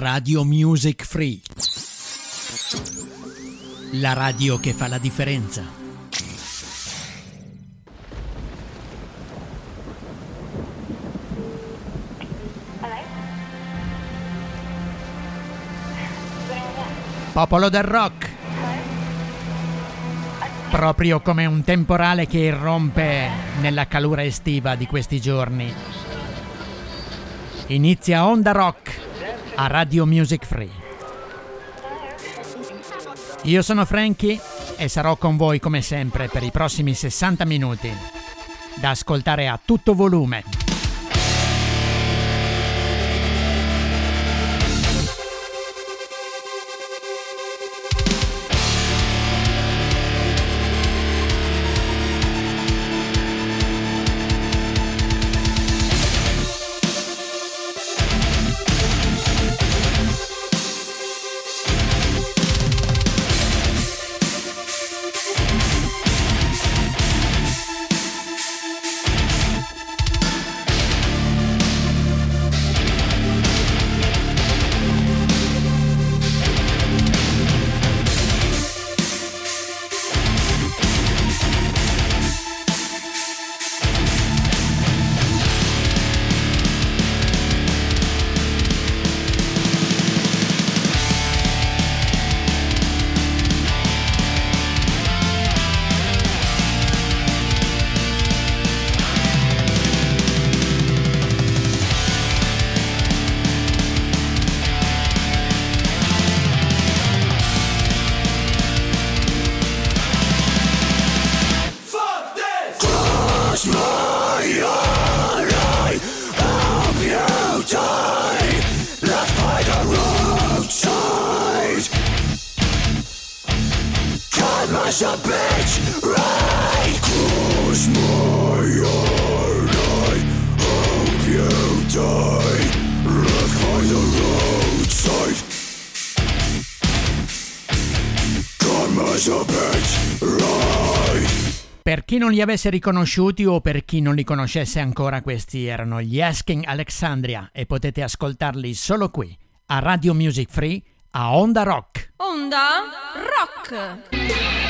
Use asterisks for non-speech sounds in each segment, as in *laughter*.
Radio Music Free. La radio che fa la differenza. Popolo del rock. Proprio come un temporale che irrompe nella calura estiva di questi giorni. Inizia Onda Rock a Radio Music Free. Io sono Frankie e sarò con voi come sempre per i prossimi 60 minuti, da ascoltare a tutto volume. Chi non li avesse riconosciuti o per chi non li conoscesse ancora, questi erano gli Asking Alexandria e potete ascoltarli solo qui, a Radio Music Free, a Onda Rock. Onda Rock!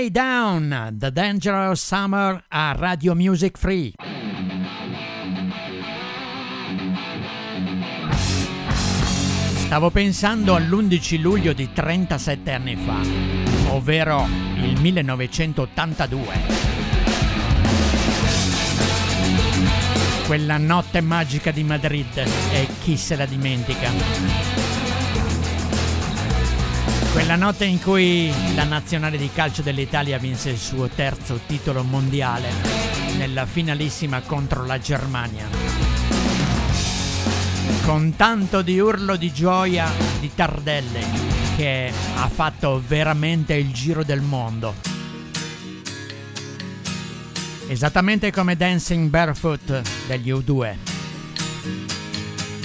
Way Down, The Dangerous Summer a Radio Music Free. Stavo pensando all'11 luglio di 37 anni fa, ovvero il 1982. Quella notte magica di Madrid e chi se la dimentica. Quella notte in cui la nazionale di calcio dell'Italia vinse il suo terzo titolo mondiale nella finalissima contro la Germania. Con tanto di urlo di gioia di Tardelle che ha fatto veramente il giro del mondo. Esattamente come Dancing Barefoot degli U2.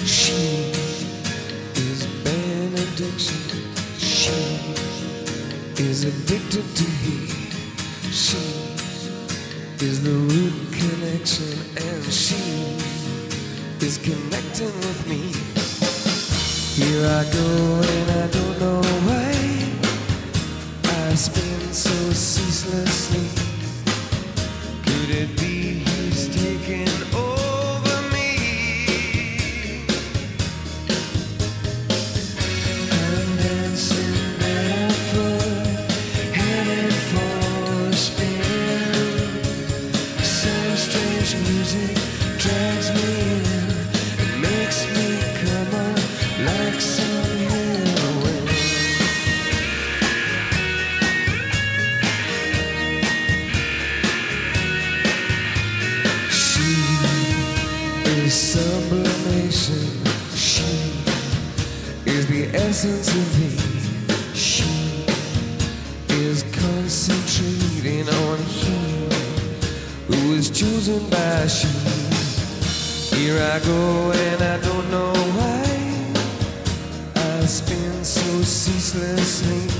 She is benediction. Is addicted to heat. She is the root connection, and she is connecting with me. Here I go, and I don't know why. I spin so ceaselessly. Essence of me. She is concentrating on him who is chosen by she. Here I go and I don't know why I spin so ceaselessly.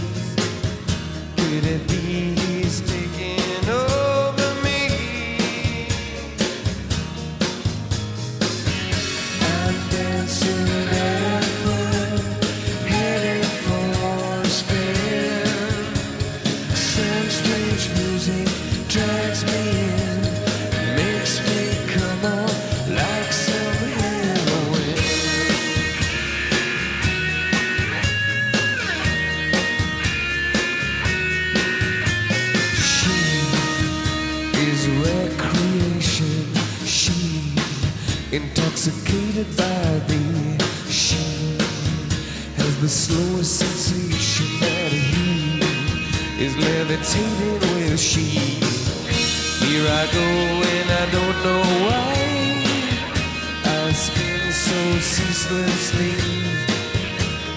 Levitating with she. Here I go and I don't know why. I spin so ceaselessly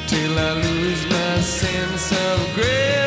till I lose my sense of gravity.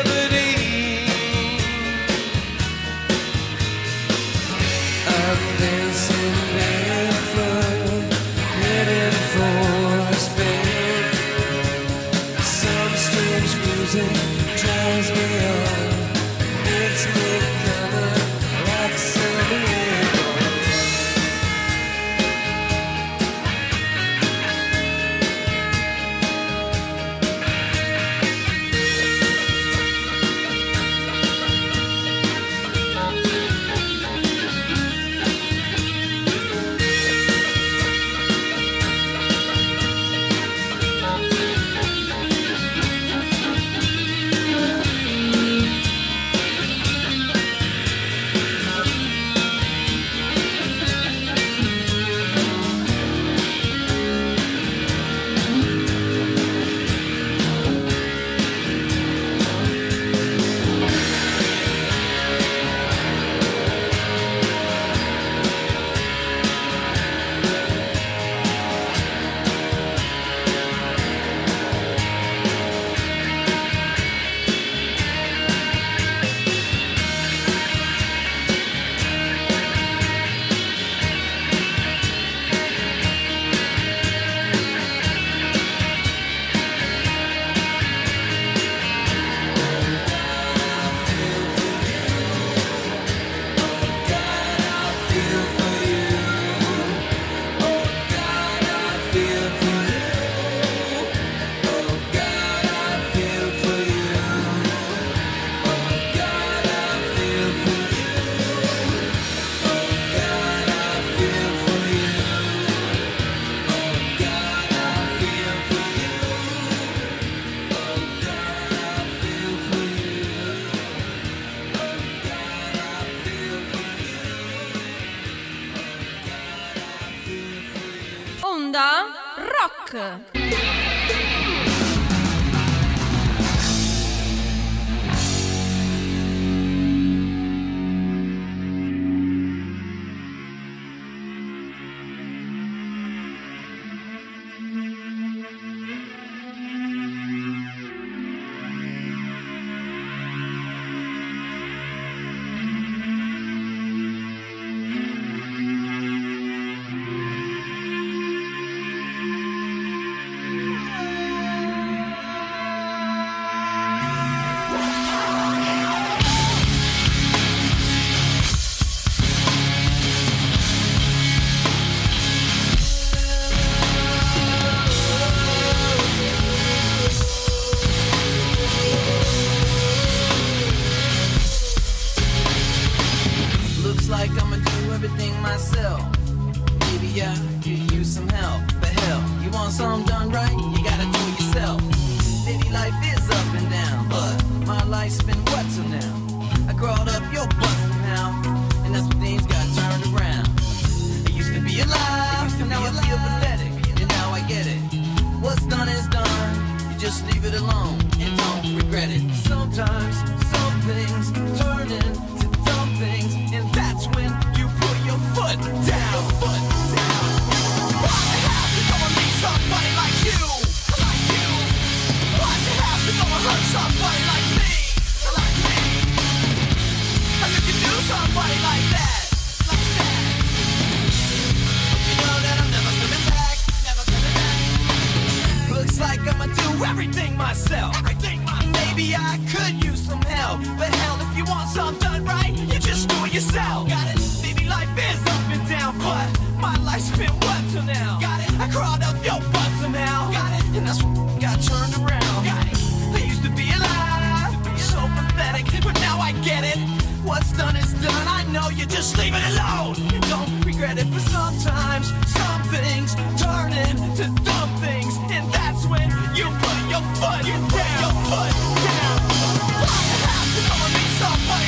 know you just leave it alone. Don't regret it, but sometimes some things turn into dumb things, and that's when you put your foot, you put your foot down. Why have to go and be somebody?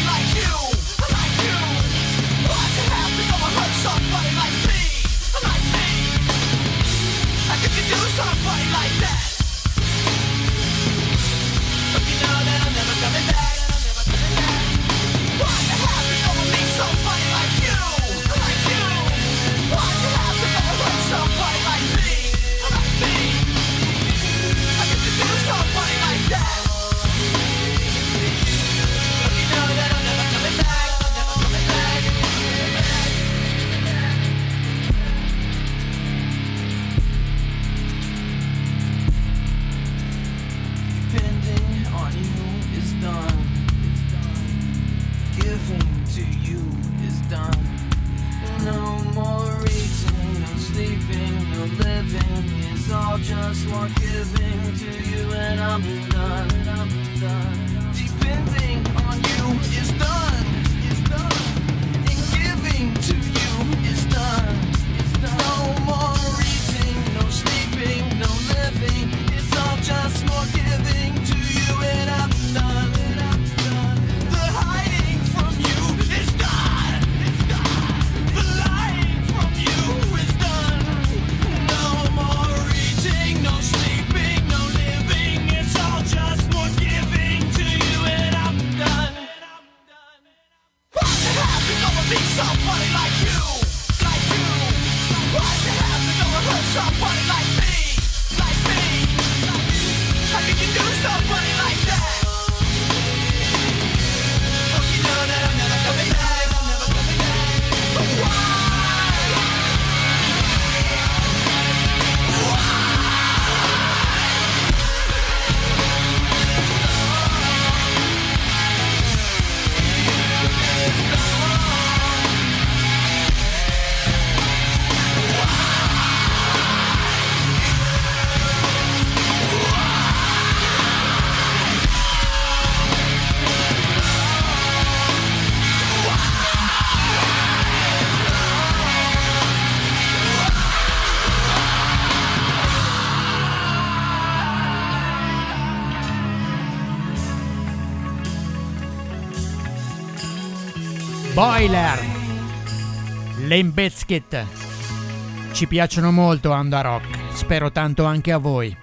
need somebody like you, like you. Why'd you have to go and hurt somebody. Tyler, Lembezkit. Ci piacciono molto Anda Rock, spero tanto anche a voi.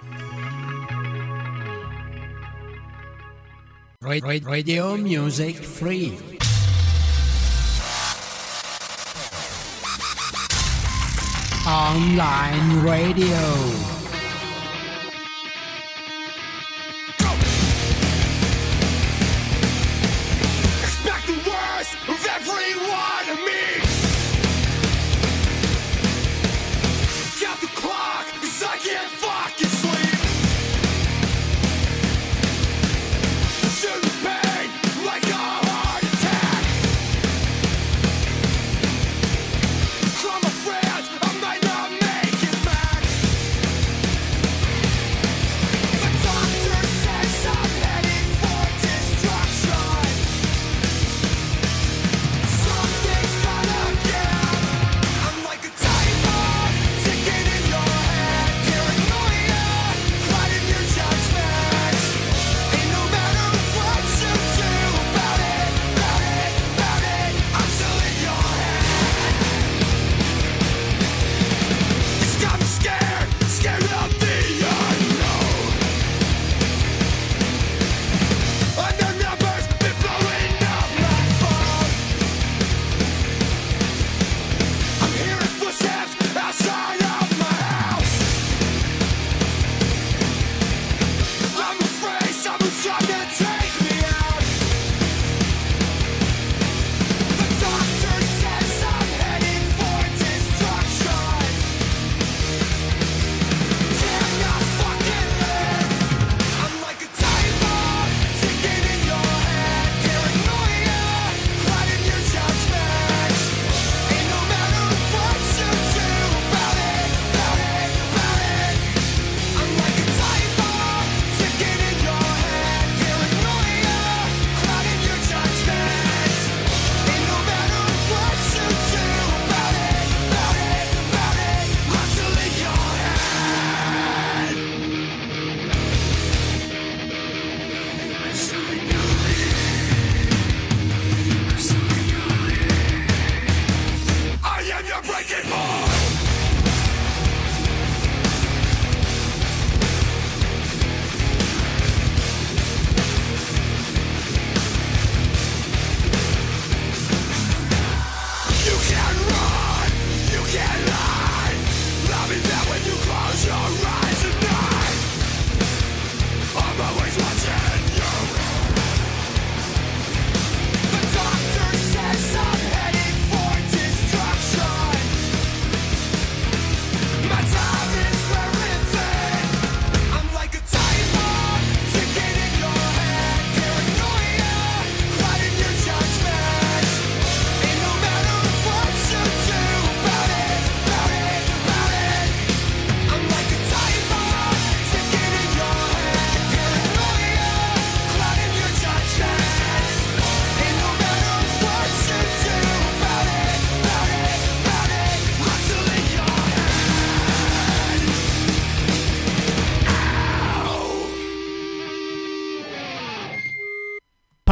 Radio Music Free. Online Radio.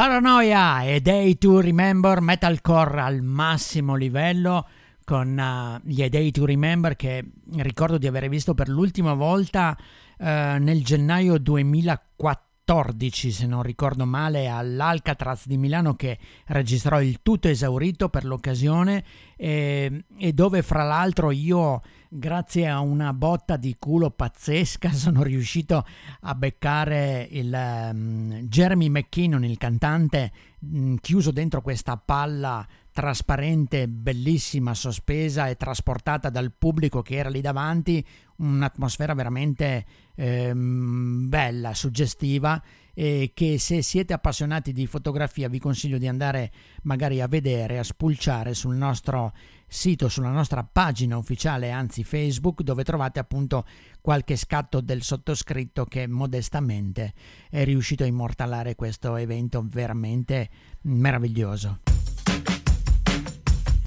Paranoia e Day to Remember Metalcore al massimo livello con uh, gli A Day to Remember che ricordo di aver visto per l'ultima volta uh, nel gennaio 2014 se non ricordo male all'Alcatraz di Milano che registrò il tutto esaurito per l'occasione e, e dove fra l'altro io grazie a una botta di culo pazzesca *laughs* sono riuscito a beccare il um, Jeremy McKinnon, il cantante, mh, chiuso dentro questa palla trasparente, bellissima, sospesa e trasportata dal pubblico che era lì davanti, un'atmosfera veramente ehm, bella, suggestiva e che se siete appassionati di fotografia vi consiglio di andare magari a vedere, a spulciare sul nostro sito, sulla nostra pagina ufficiale, anzi Facebook, dove trovate appunto qualche scatto del sottoscritto che modestamente è riuscito a immortalare questo evento veramente meraviglioso.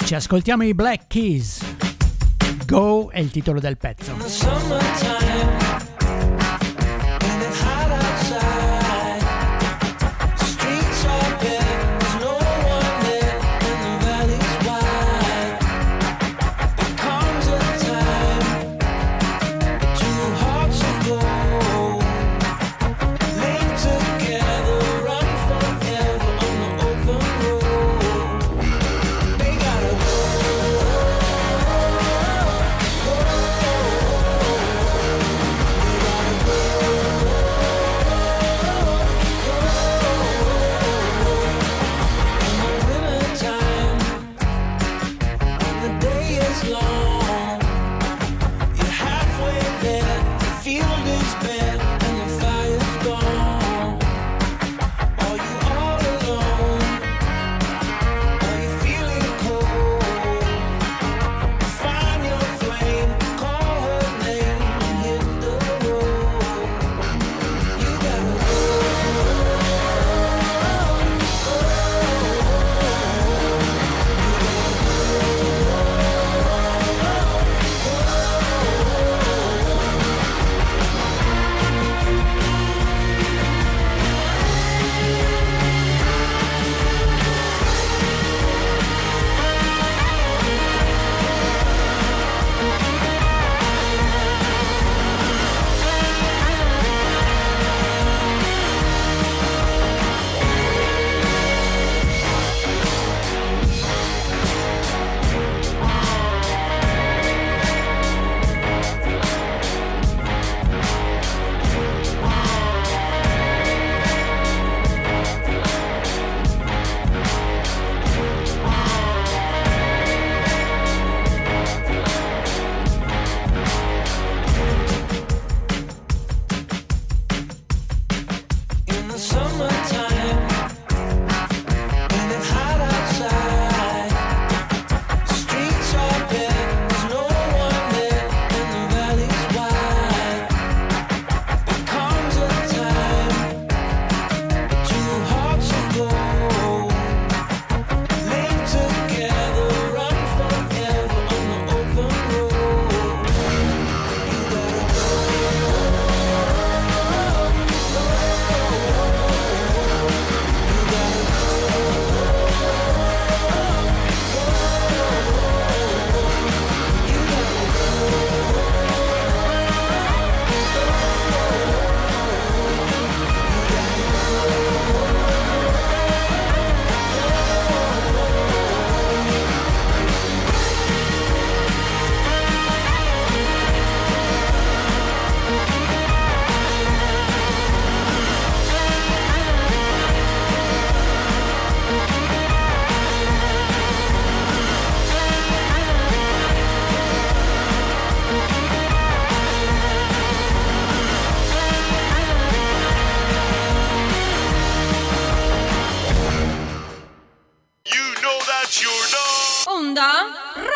Ci ascoltiamo i Black Keys. Go è il titolo del pezzo.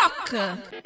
Rock.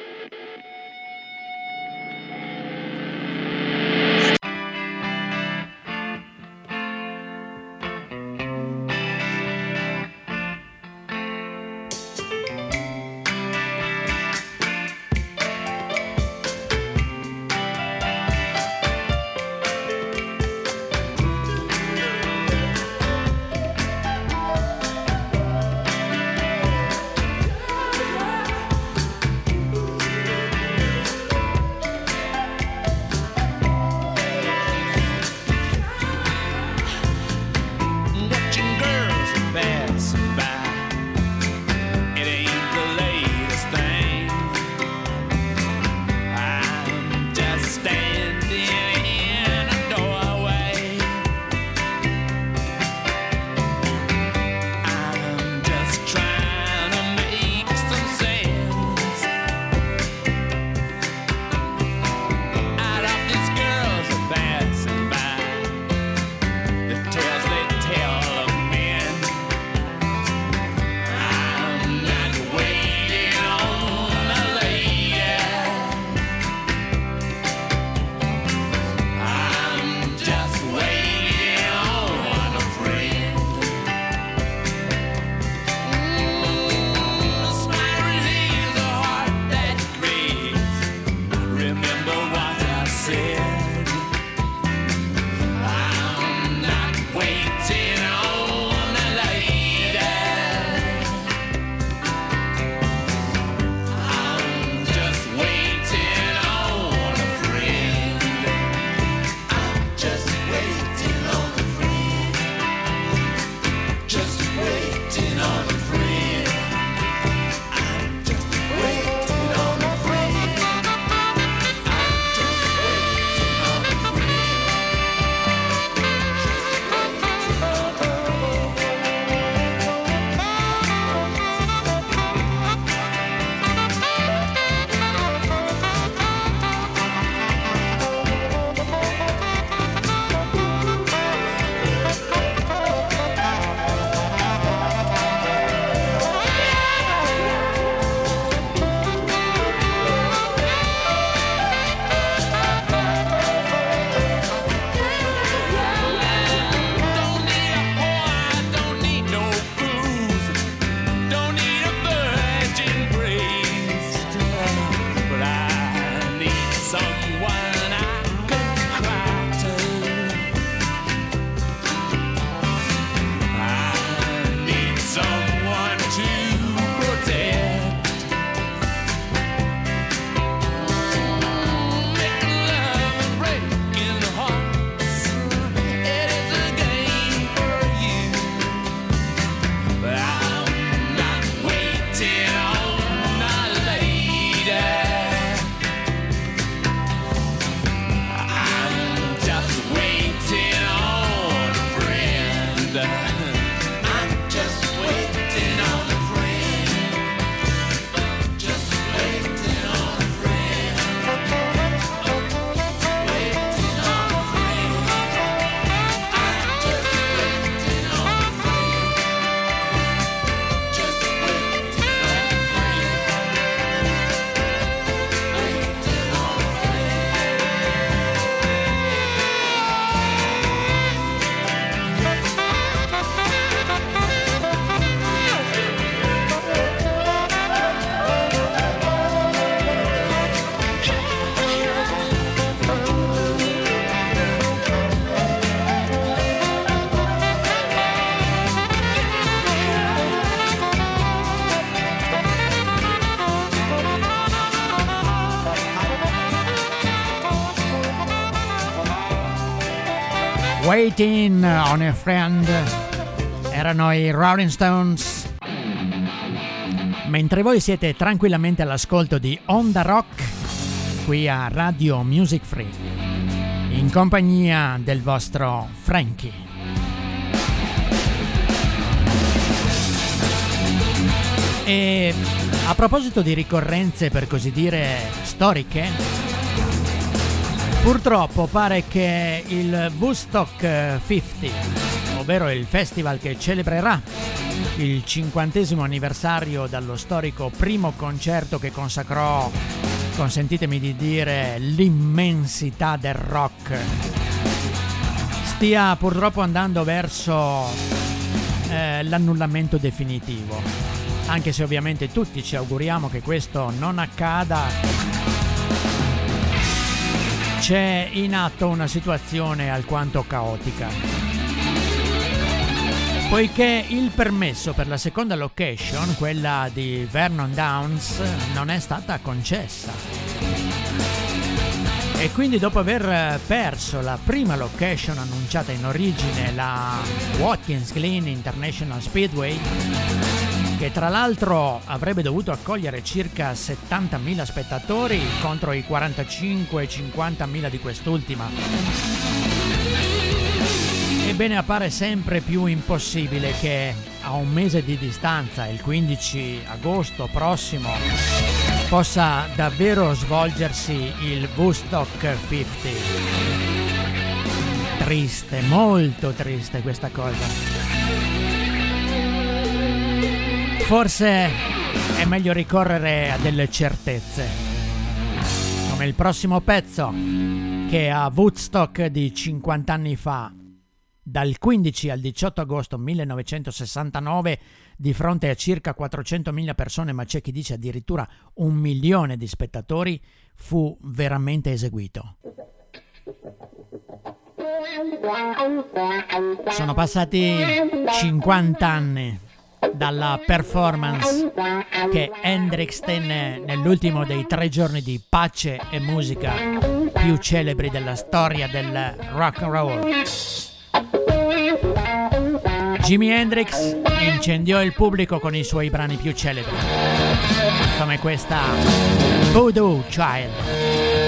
just waiting on Waiting on a Friend erano i Rolling Stones. Mentre voi siete tranquillamente all'ascolto di Onda Rock qui a Radio Music Free, in compagnia del vostro Frankie. E a proposito di ricorrenze per così dire storiche, Purtroppo pare che il Woodstock 50 ovvero il festival che celebrerà il cinquantesimo anniversario dallo storico primo concerto che consacrò, consentitemi di dire, l'immensità del rock. Stia purtroppo andando verso eh, l'annullamento definitivo, anche se ovviamente tutti ci auguriamo che questo non accada c'è in atto una situazione alquanto caotica. Poiché il permesso per la seconda location, quella di Vernon Downs, non è stata concessa. E quindi dopo aver perso la prima location annunciata in origine, la Watkins Glen International Speedway, che tra l'altro avrebbe dovuto accogliere circa 70.000 spettatori contro i 45-50.000 di quest'ultima. Ebbene appare sempre più impossibile che a un mese di distanza, il 15 agosto prossimo, possa davvero svolgersi il Woodstock 50. Triste, molto triste questa cosa. Forse è meglio ricorrere a delle certezze, come il prossimo pezzo che a Woodstock di 50 anni fa, dal 15 al 18 agosto 1969, di fronte a circa 400.000 persone, ma c'è chi dice addirittura un milione di spettatori, fu veramente eseguito. Sono passati 50 anni dalla performance che Hendrix tenne nell'ultimo dei tre giorni di pace e musica più celebri della storia del rock and roll. Jimi Hendrix incendiò il pubblico con i suoi brani più celebri, come questa Voodoo Child.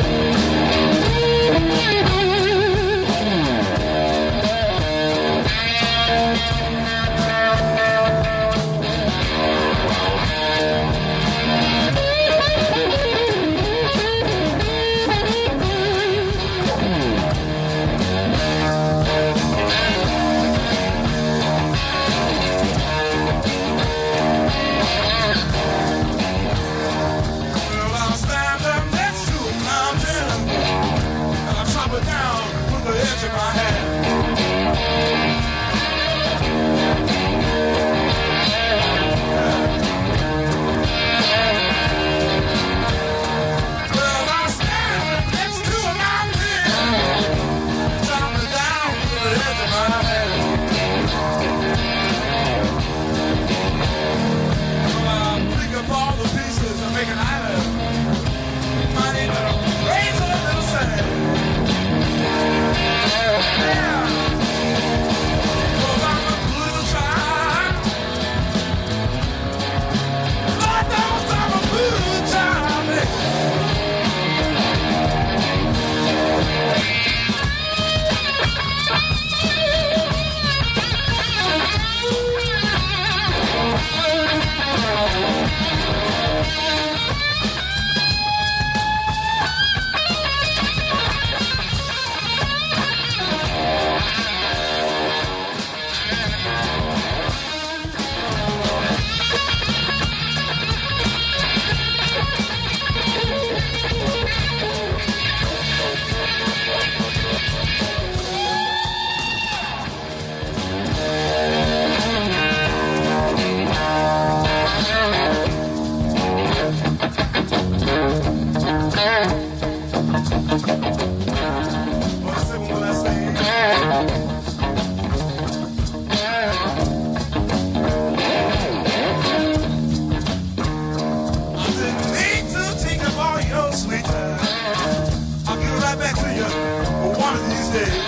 Tuesday.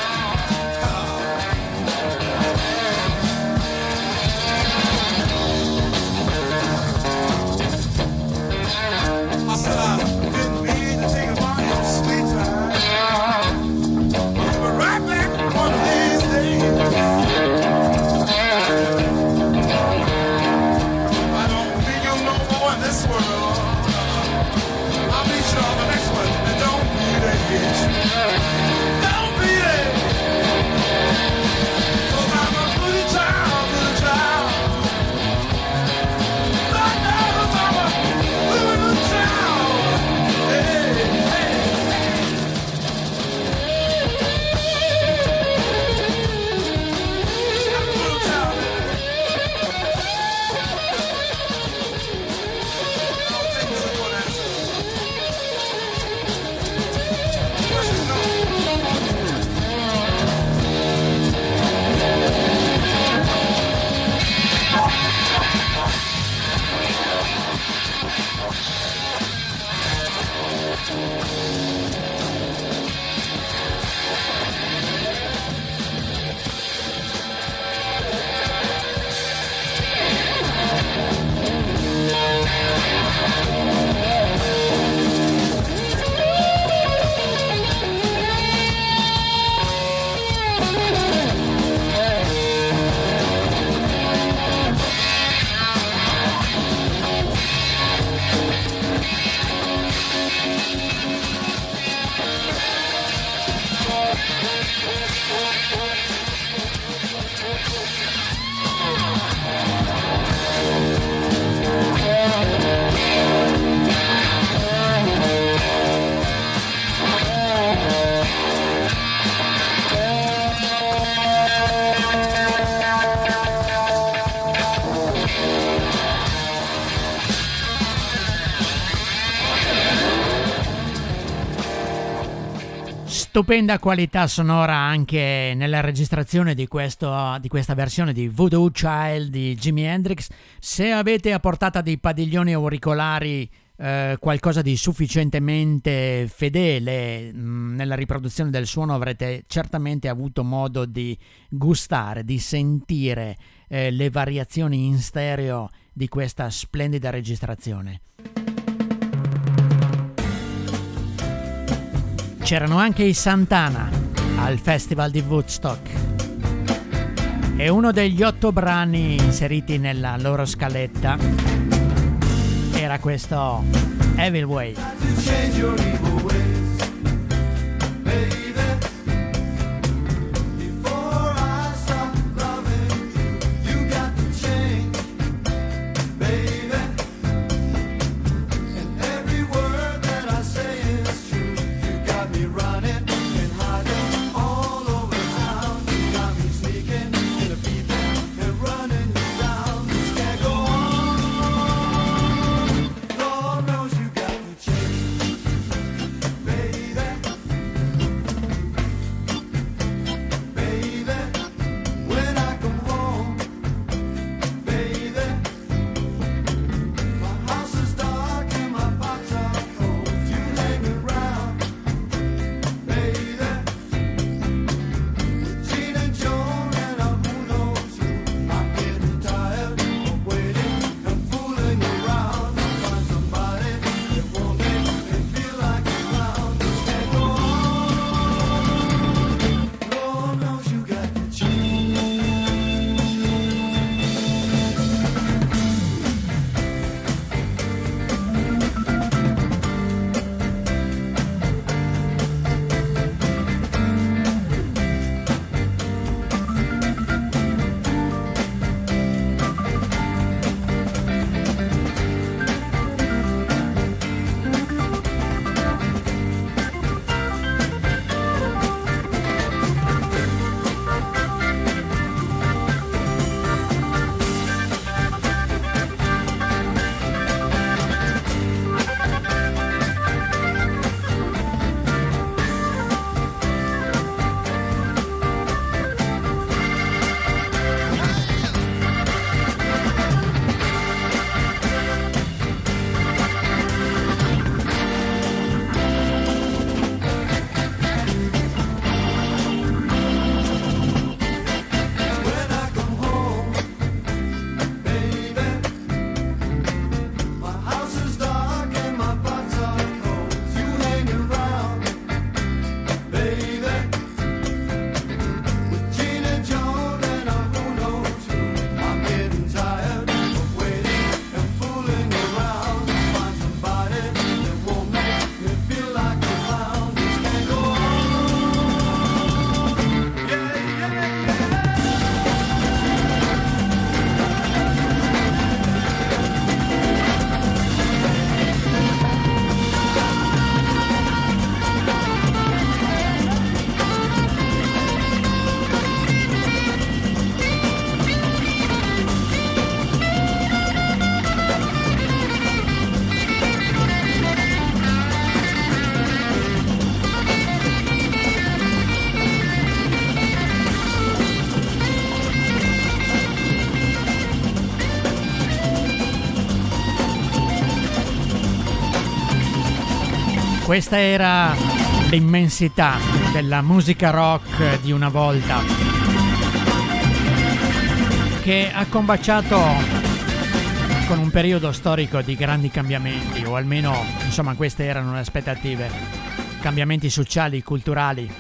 Stupenda qualità sonora anche nella registrazione di, questo, di, questa versione di Voodoo Child di Jimi Hendrix. Se avete a portata dei padiglioni auricolari eh, qualcosa di sufficientemente fedele mh, mm, nella riproduzione del suono avrete certamente avuto modo di gustare, di sentire eh, le variazioni in stereo di questa splendida registrazione. C'erano anche i Santana al Festival di Woodstock. E uno degli otto brani inseriti nella loro scaletta era questo Evil Way. Questa era l'immensità della musica rock di una volta che ha combaciato con un periodo storico di grandi cambiamenti o almeno insomma queste erano le aspettative. Cambiamenti sociali, culturali.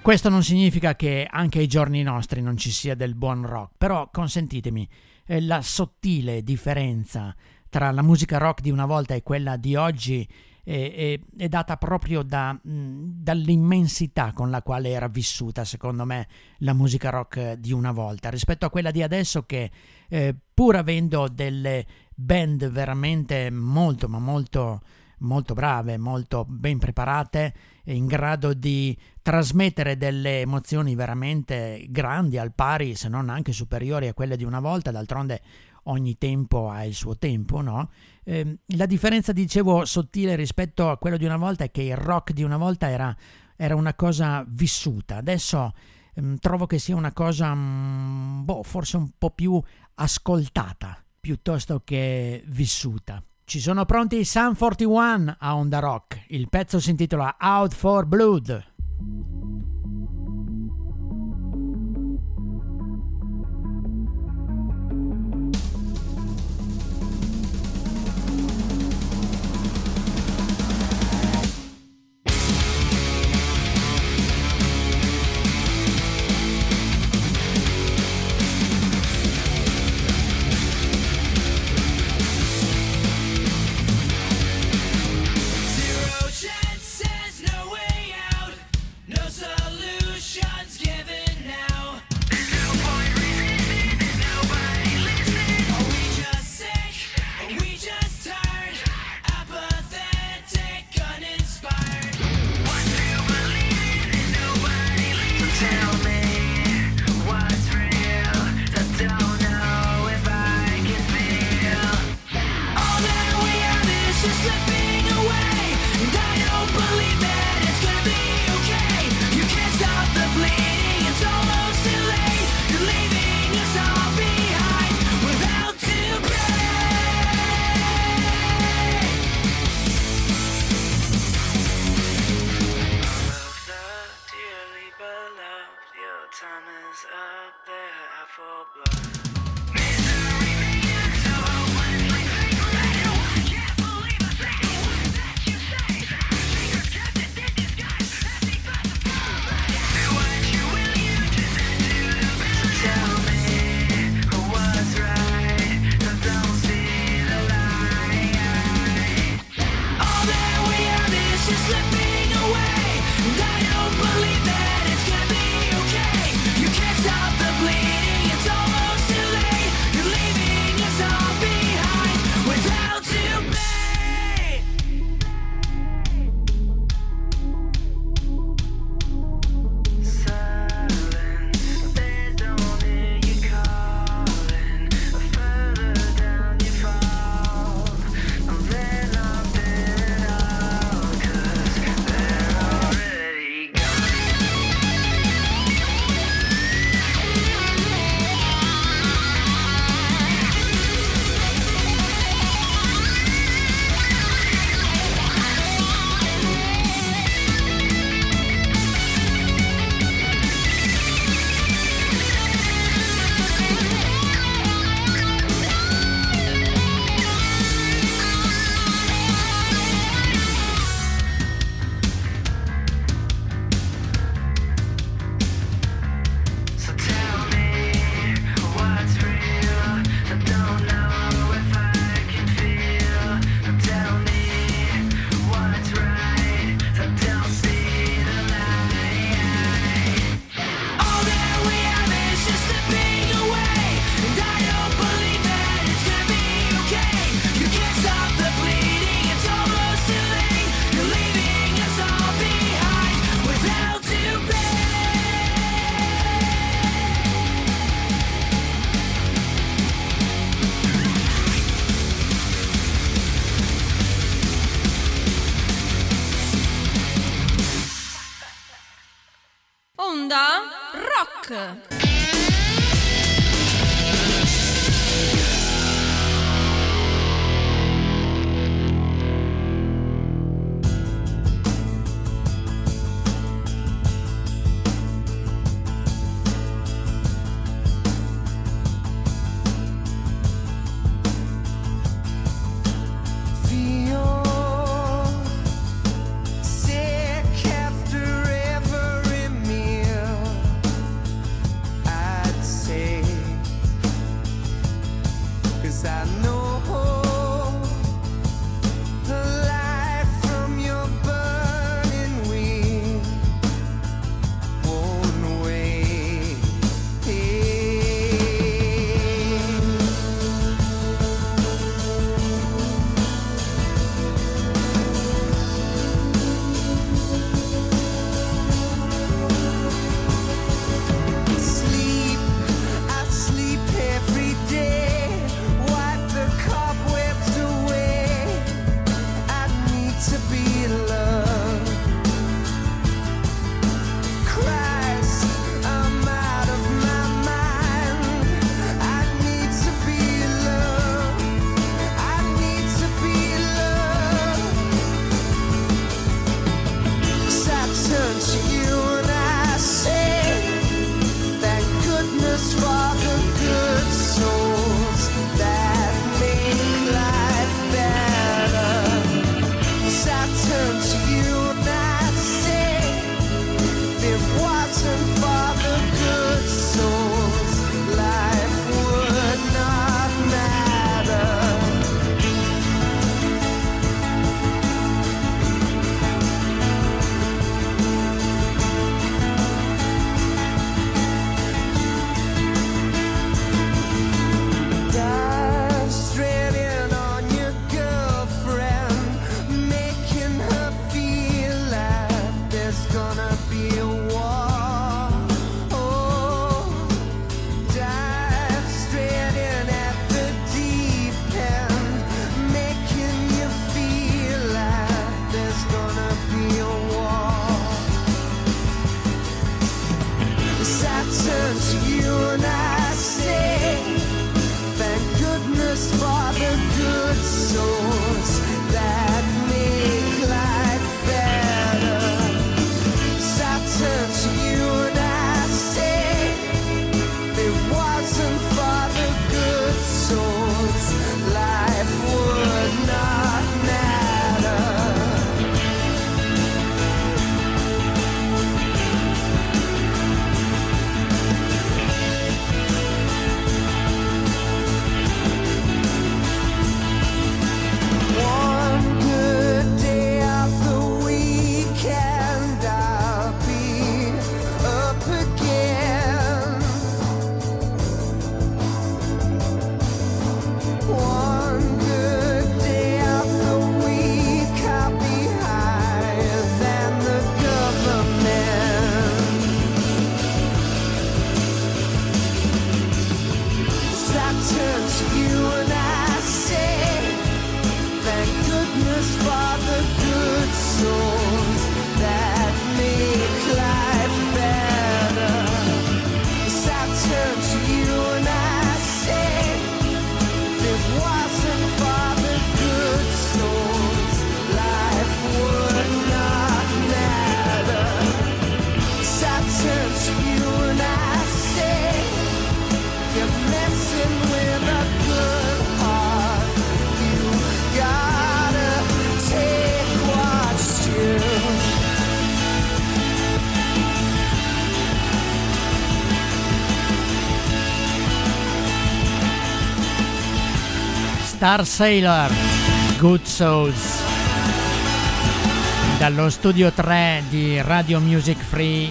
Questo non significa che anche ai giorni nostri non ci sia del buon rock però consentitemi la sottile differenza tra la musica rock di una volta e quella di oggi è, è, data proprio da, dall'immensità con la quale era vissuta, secondo me, la musica rock di una volta, rispetto a quella di adesso che, eh, pur avendo delle band veramente molto, ma molto molto brave, molto ben preparate in grado di trasmettere delle emozioni veramente grandi, al pari, se non anche superiori a quelle di una volta, d'altronde ogni tempo ha il suo tempo, no? Eh, la differenza, dicevo, sottile rispetto a quello di una volta è che il rock di una volta era, era una cosa vissuta, adesso ehm, trovo che sia una cosa, mh, mm, boh, forse un po' più ascoltata piuttosto che vissuta. Ci sono pronti i Sun 41 a Onda Rock. Il pezzo si intitola Out for Blood. just let me Star Sailor, Good Souls. Dallo studio 3 di Radio Music Free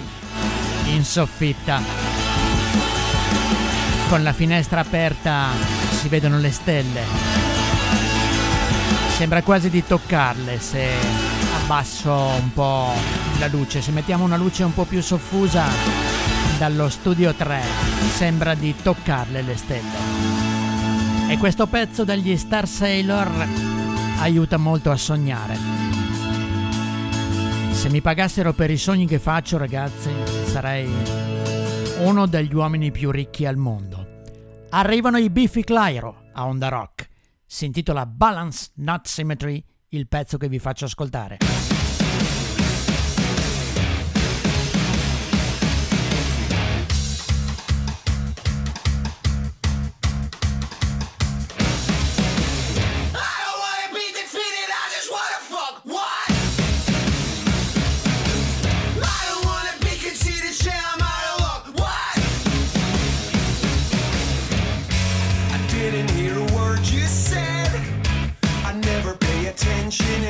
in soffitta. Con la finestra aperta si vedono le stelle. Sembra quasi di toccarle se abbasso un po' la luce. Se mettiamo una luce un po' più soffusa dallo studio 3 sembra di toccarle le stelle. E questo pezzo degli Star Sailor aiuta molto a sognare. Se mi pagassero per i sogni che faccio, ragazzi, sarei uno degli uomini più ricchi al mondo. Arrivano i Biffy Clyro a Onda Rock. Si intitola Balance Not Symmetry, il pezzo che vi faccio ascoltare. didn't hear a word you said. I never pay attention.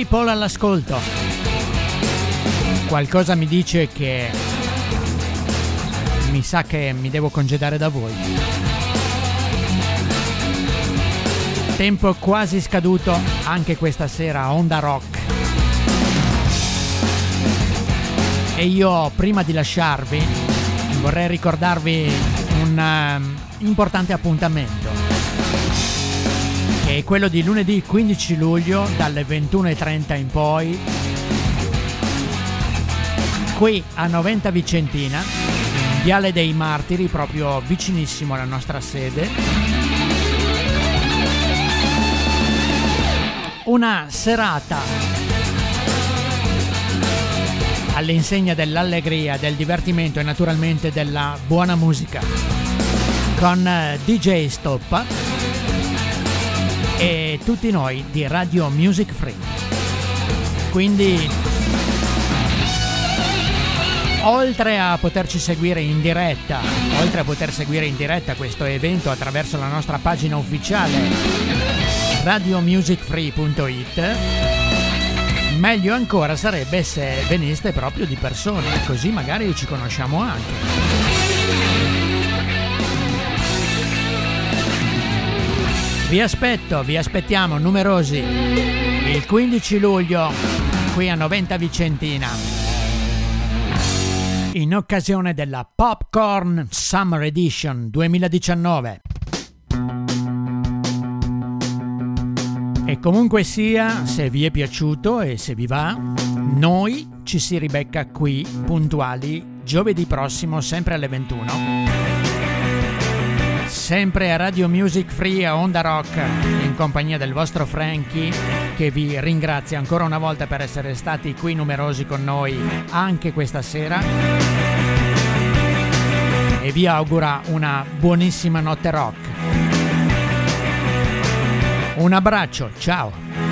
People all'ascolto. Qualcosa mi dice che mi sa che mi devo congedare da voi. Tempo quasi scaduto anche questa sera a Onda Rock. E io prima di lasciarvi vorrei ricordarvi un um, importante appuntamento che è quello di lunedì 15 luglio dalle 21.30 in poi qui a Noventa Vicentina, Viale dei Martiri, proprio vicinissimo alla nostra sede. Una serata all'insegna dell'allegria, del divertimento e naturalmente della buona musica con eh, DJ Stoppa e tutti noi di Radio Music Free. Quindi oltre a poterci seguire in diretta, oltre a poter seguire in diretta questo evento attraverso la nostra pagina ufficiale radiomusicfree.it, meglio ancora sarebbe se veniste proprio di persona, così magari ci conosciamo anche. Vi aspetto, vi aspettiamo numerosi. Il 15 luglio qui a Noventa Vicentina. In occasione della Popcorn Summer Edition 2019. E comunque sia, se vi è piaciuto e se vi va, noi ci si ribecca qui puntuali giovedì prossimo sempre alle 21 sempre a Radio Music Free a Onda Rock in compagnia del vostro Frankie che vi ringrazia ancora una volta per essere stati qui numerosi con noi anche questa sera e vi augura una buonissima notte rock. Un abbraccio, ciao!